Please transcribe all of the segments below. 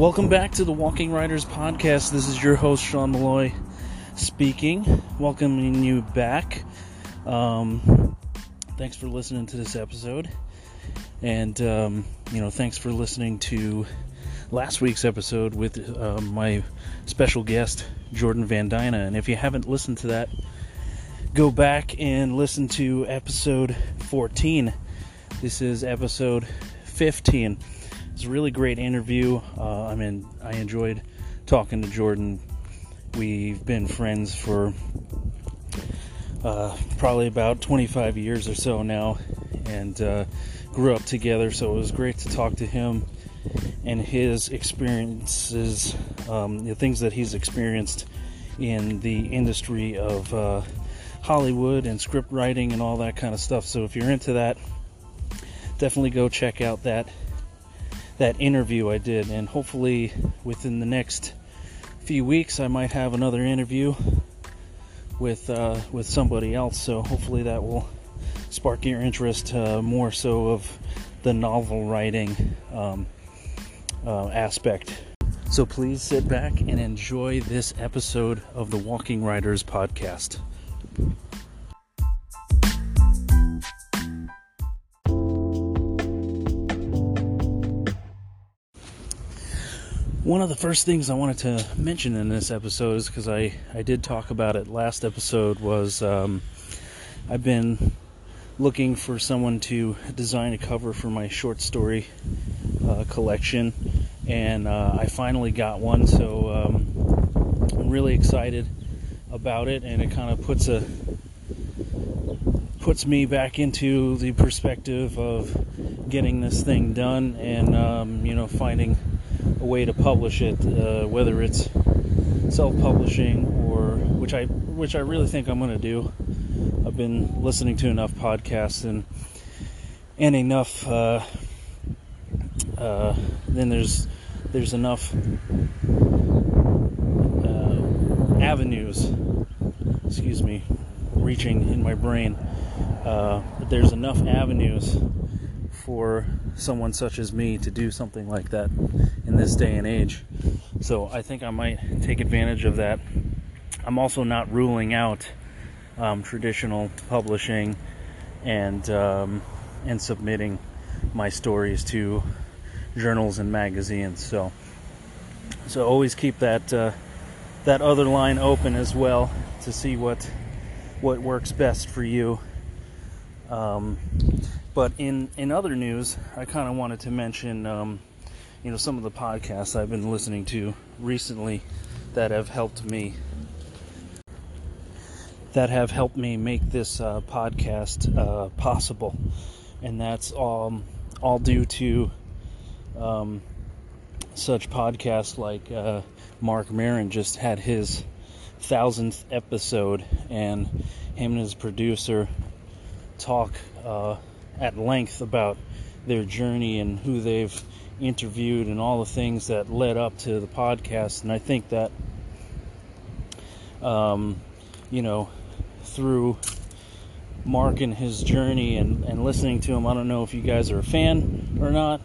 Welcome back to the Walking Writers podcast. This is your host, Sean Malloy, speaking. Welcoming you back. Um, thanks for listening to this episode. And, um, you know, thanks for listening to last week's episode with uh, my special guest, Jordan Van Dyna. And if you haven't listened to that, go back and listen to episode 14. This is episode 15 was a really great interview. Uh, I mean, I enjoyed talking to Jordan. We've been friends for uh, probably about 25 years or so now, and uh, grew up together. So it was great to talk to him and his experiences, um, the things that he's experienced in the industry of uh, Hollywood and script writing and all that kind of stuff. So if you're into that, definitely go check out that that interview I did, and hopefully within the next few weeks I might have another interview with uh, with somebody else. So hopefully that will spark your interest uh, more so of the novel writing um, uh, aspect. So please sit back and enjoy this episode of the Walking Writers podcast. One of the first things I wanted to mention in this episode is because I, I did talk about it last episode was um, I've been looking for someone to design a cover for my short story uh, collection, and uh, I finally got one. So um, I'm really excited about it, and it kind of puts a puts me back into the perspective of getting this thing done, and um, you know finding a way to publish it, uh, whether it's self-publishing or which I which I really think I'm going to do. I've been listening to enough podcasts and and enough. Uh, uh, then there's there's enough uh, avenues. Excuse me, reaching in my brain. Uh, there's enough avenues for someone such as me to do something like that in this day and age. So I think I might take advantage of that. I'm also not ruling out um, traditional publishing and um, and submitting my stories to journals and magazines. So so always keep that uh, that other line open as well to see what what works best for you. Um, but in in other news, I kind of wanted to mention, um, you know, some of the podcasts I've been listening to recently that have helped me that have helped me make this uh, podcast uh, possible, and that's all all due to um, such podcasts like uh, Marc Maron just had his thousandth episode, and him and his producer talk uh, at length about their journey and who they've interviewed and all the things that led up to the podcast. And I think that, um, you know, through Marc and his journey and, and listening to him, I don't know if you guys are a fan or not.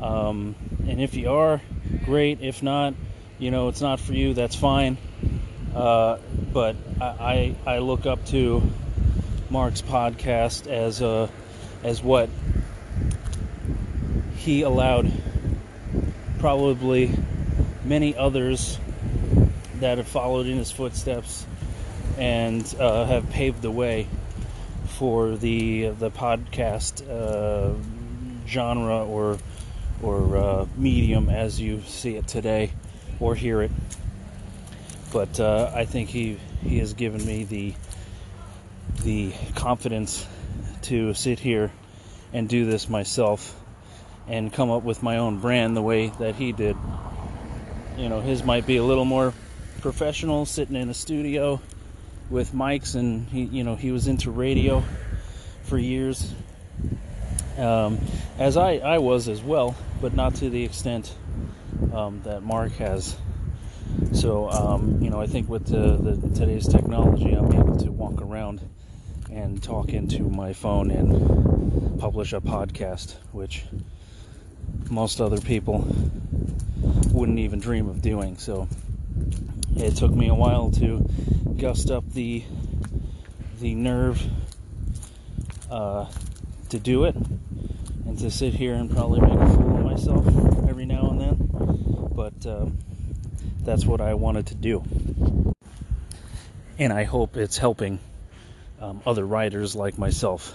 Um, and if you are, great. If not, you know, it's not for you, that's fine. Uh, but I, I, I look up to Marc's podcast as a as what he allowed probably many others that have followed in his footsteps and uh, have paved the way for the the podcast uh, genre or or uh, medium as you see it today or hear it. But uh, I think he he has given me the the confidence to sit here and do this myself and come up with my own brand the way that he did. You know, his might be a little more professional, sitting in a studio with mics, and he, you know, he was into radio for years, um, as I, I was as well, but not to the extent um, that Marc has. So, um, you know, I think with the, the, today's technology, I'm able to walk around and talk into my phone and publish a podcast, which most other people wouldn't even dream of doing. So it took me a while to gust up the the nerve uh, to do it and to sit here and probably make a fool of myself every now and then. But um, that's what I wanted to do. And I hope it's helping um, other writers like myself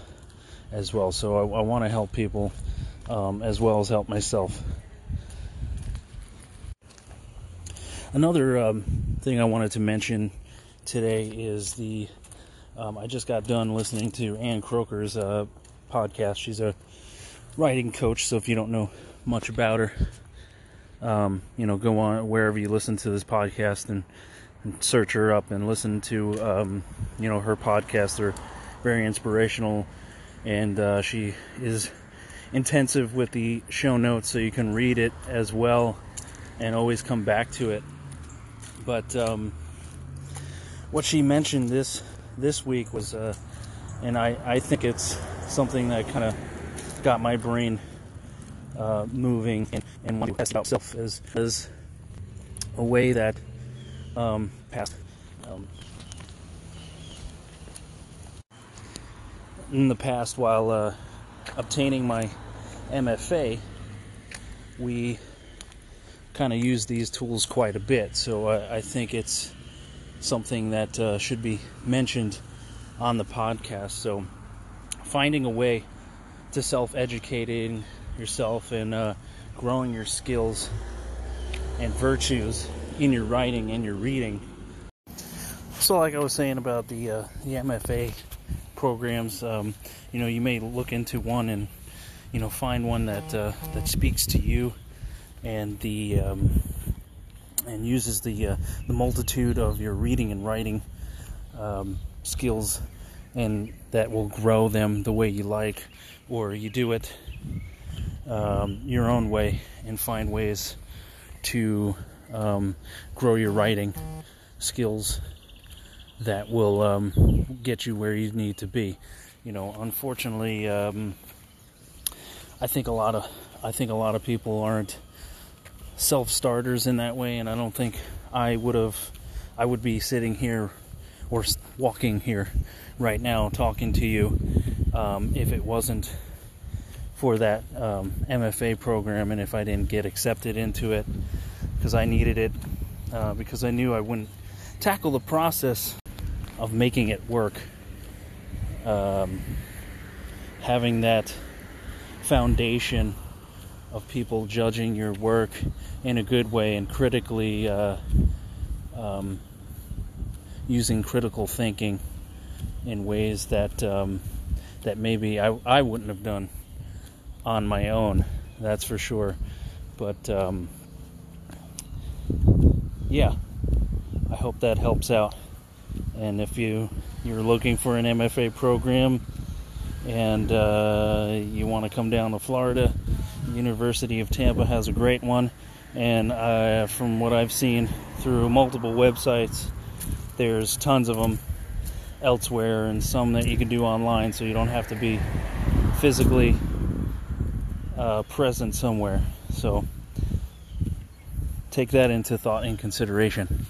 as well. So I, I want to help people um, as well as help myself. Another um, thing I wanted to mention today is the. Um, I just got done listening to Ann Kroeker's uh, podcast. She's a writing coach, so if you don't know much about her, um, you know, go on wherever you listen to this podcast and, and search her up and listen to, um, you know, her podcasts. They're very inspirational, and uh, she is intensive with the show notes, so you can read it as well and always come back to it. But um, what she mentioned this this week was, uh, and I, I think it's something that kind of got my brain uh, moving and, and wanting to test out self as, as a way that um, past um, in the past while uh, obtaining my MFA, we kind of used these tools quite a bit. So uh, I think it's something that uh, should be mentioned on the podcast. So finding a way to self-educating yourself and uh, growing your skills and virtues in your writing and your reading. So, like I was saying about the uh, the MFA programs, um, you know, you may look into one and you know find one that uh, that speaks to you and the um, and uses the uh, the multitude of your reading and writing um, skills and that will grow them the way you like or you do it um, your own way and find ways to um, grow your writing skills that will um, get you where you need to be. You know unfortunately um, I think a lot of I think a lot of people aren't self starters in that way, and I don't think I would have I would be sitting here or walking here right now talking to you um, if it wasn't for that um, MFA program and if I didn't get accepted into it because I needed it uh, because I knew I wouldn't tackle the process of making it work. Um, having that foundation of people judging your work in a good way and critically uh, um, using critical thinking in ways that um, that maybe I, I wouldn't have done on my own. That's for sure. But um, yeah, I hope that helps out. And if you you're looking for an MFA program, and uh, you want to come down to Florida, University of Tampa has a great one. And uh, from what I've seen through multiple websites, there's tons of them elsewhere, and some that you can do online, so you don't have to be physically uh, present somewhere. So take that into thought and consideration.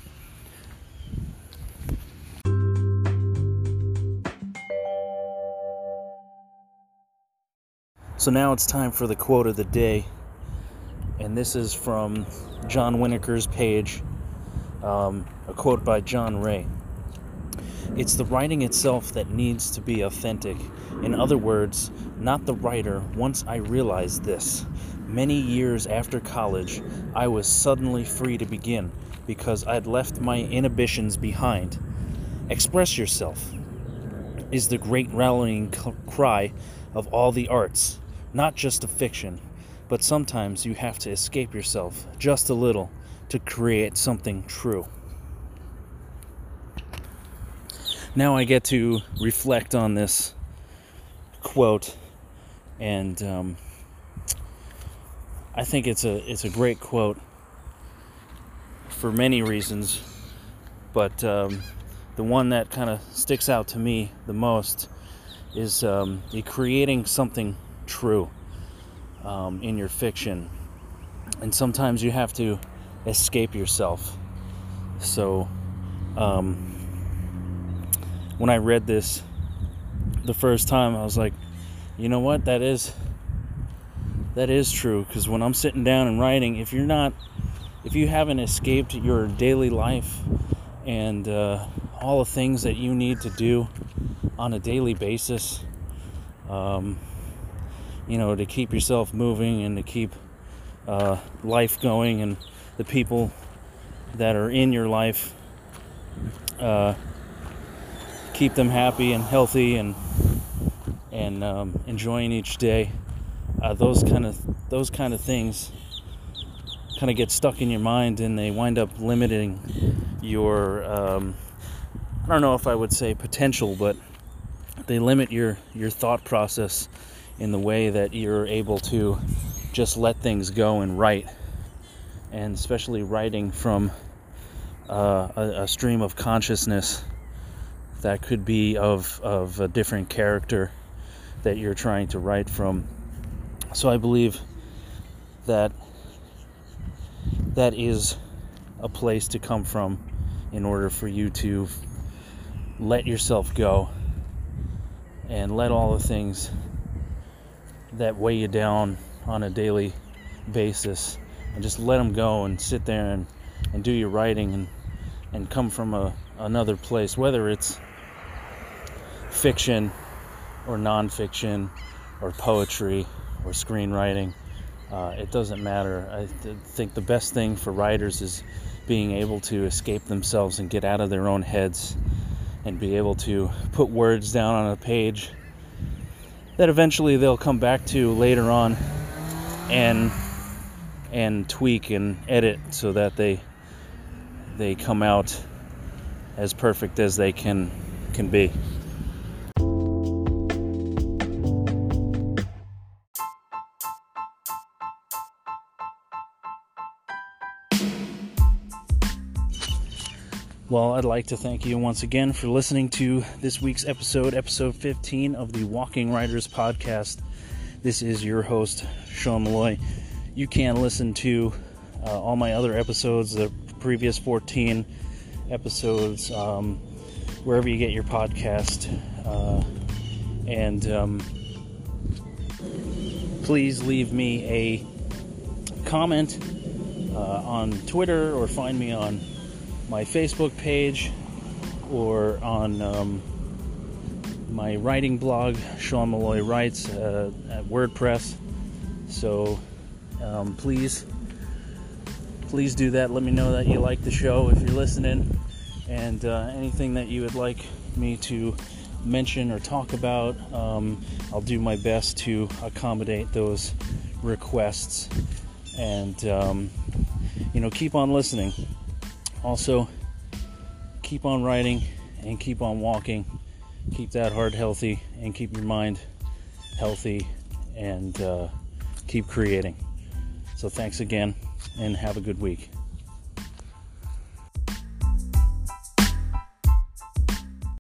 So now it's time for the quote of the day. And this is from John Winokur's page, um, a quote by John Ray. It's the writing itself that needs to be authentic. In other words, not the writer. Once I realized this, many years after college, I was suddenly free to begin because I'd left my inhibitions behind. Express yourself is the great rallying cry of all the arts not just a fiction, but sometimes you have to escape yourself just a little to create something true. Now I get to reflect on this quote, and um, I think it's a it's a great quote for many reasons, but um, the one that kind of sticks out to me the most is um, creating something true um, in your fiction. And sometimes you have to escape yourself. So, um, when I read this the first time, I was like, you know what? That is that is true because when I'm sitting down and writing, if you're not, if you haven't escaped your daily life and uh, all the things that you need to do on a daily basis, um, you know, to keep yourself moving and to keep uh, life going and the people that are in your life, uh, keep them happy and healthy and and um, enjoying each day. Uh, those kind of those kind of things kind of get stuck in your mind and they wind up limiting your um, I don't know if I would say potential, but they limit your your thought process in the way that you're able to just let things go and write, and especially writing from uh, a, a stream of consciousness that could be of of a different character that you're trying to write from. So I believe that that is a place to come from in order for you to let yourself go and let all the things that weigh you down on a daily basis and just let them go and sit there and, and do your writing and, and come from a, another place, whether it's fiction or nonfiction or poetry or screenwriting. Uh, it doesn't matter. I th- think the best thing for writers is being able to escape themselves and get out of their own heads and be able to put words down on a page that eventually they'll come back to later on and and tweak and edit so that they they come out as perfect as they can can be. Well, I'd like to thank you once again for listening to this week's episode, episode 15 of the Walking Writers podcast. This is your host, Sean Malloy. You can listen to uh, all my other episodes, the previous 14 episodes, um, wherever you get your podcast. Uh, and um, please leave me a comment uh, on Twitter or find me on my Facebook page or on um, my writing blog, Sean Malloy Writes, uh, at WordPress. So um, please, please do that. Let me know that you like the show if you're listening, and uh, anything that you would like me to mention or talk about, um, I'll do my best to accommodate those requests. And um, you know, keep on listening. Also, keep on writing and keep on walking. Keep that heart healthy and keep your mind healthy and uh, keep creating. So, thanks again and have a good week.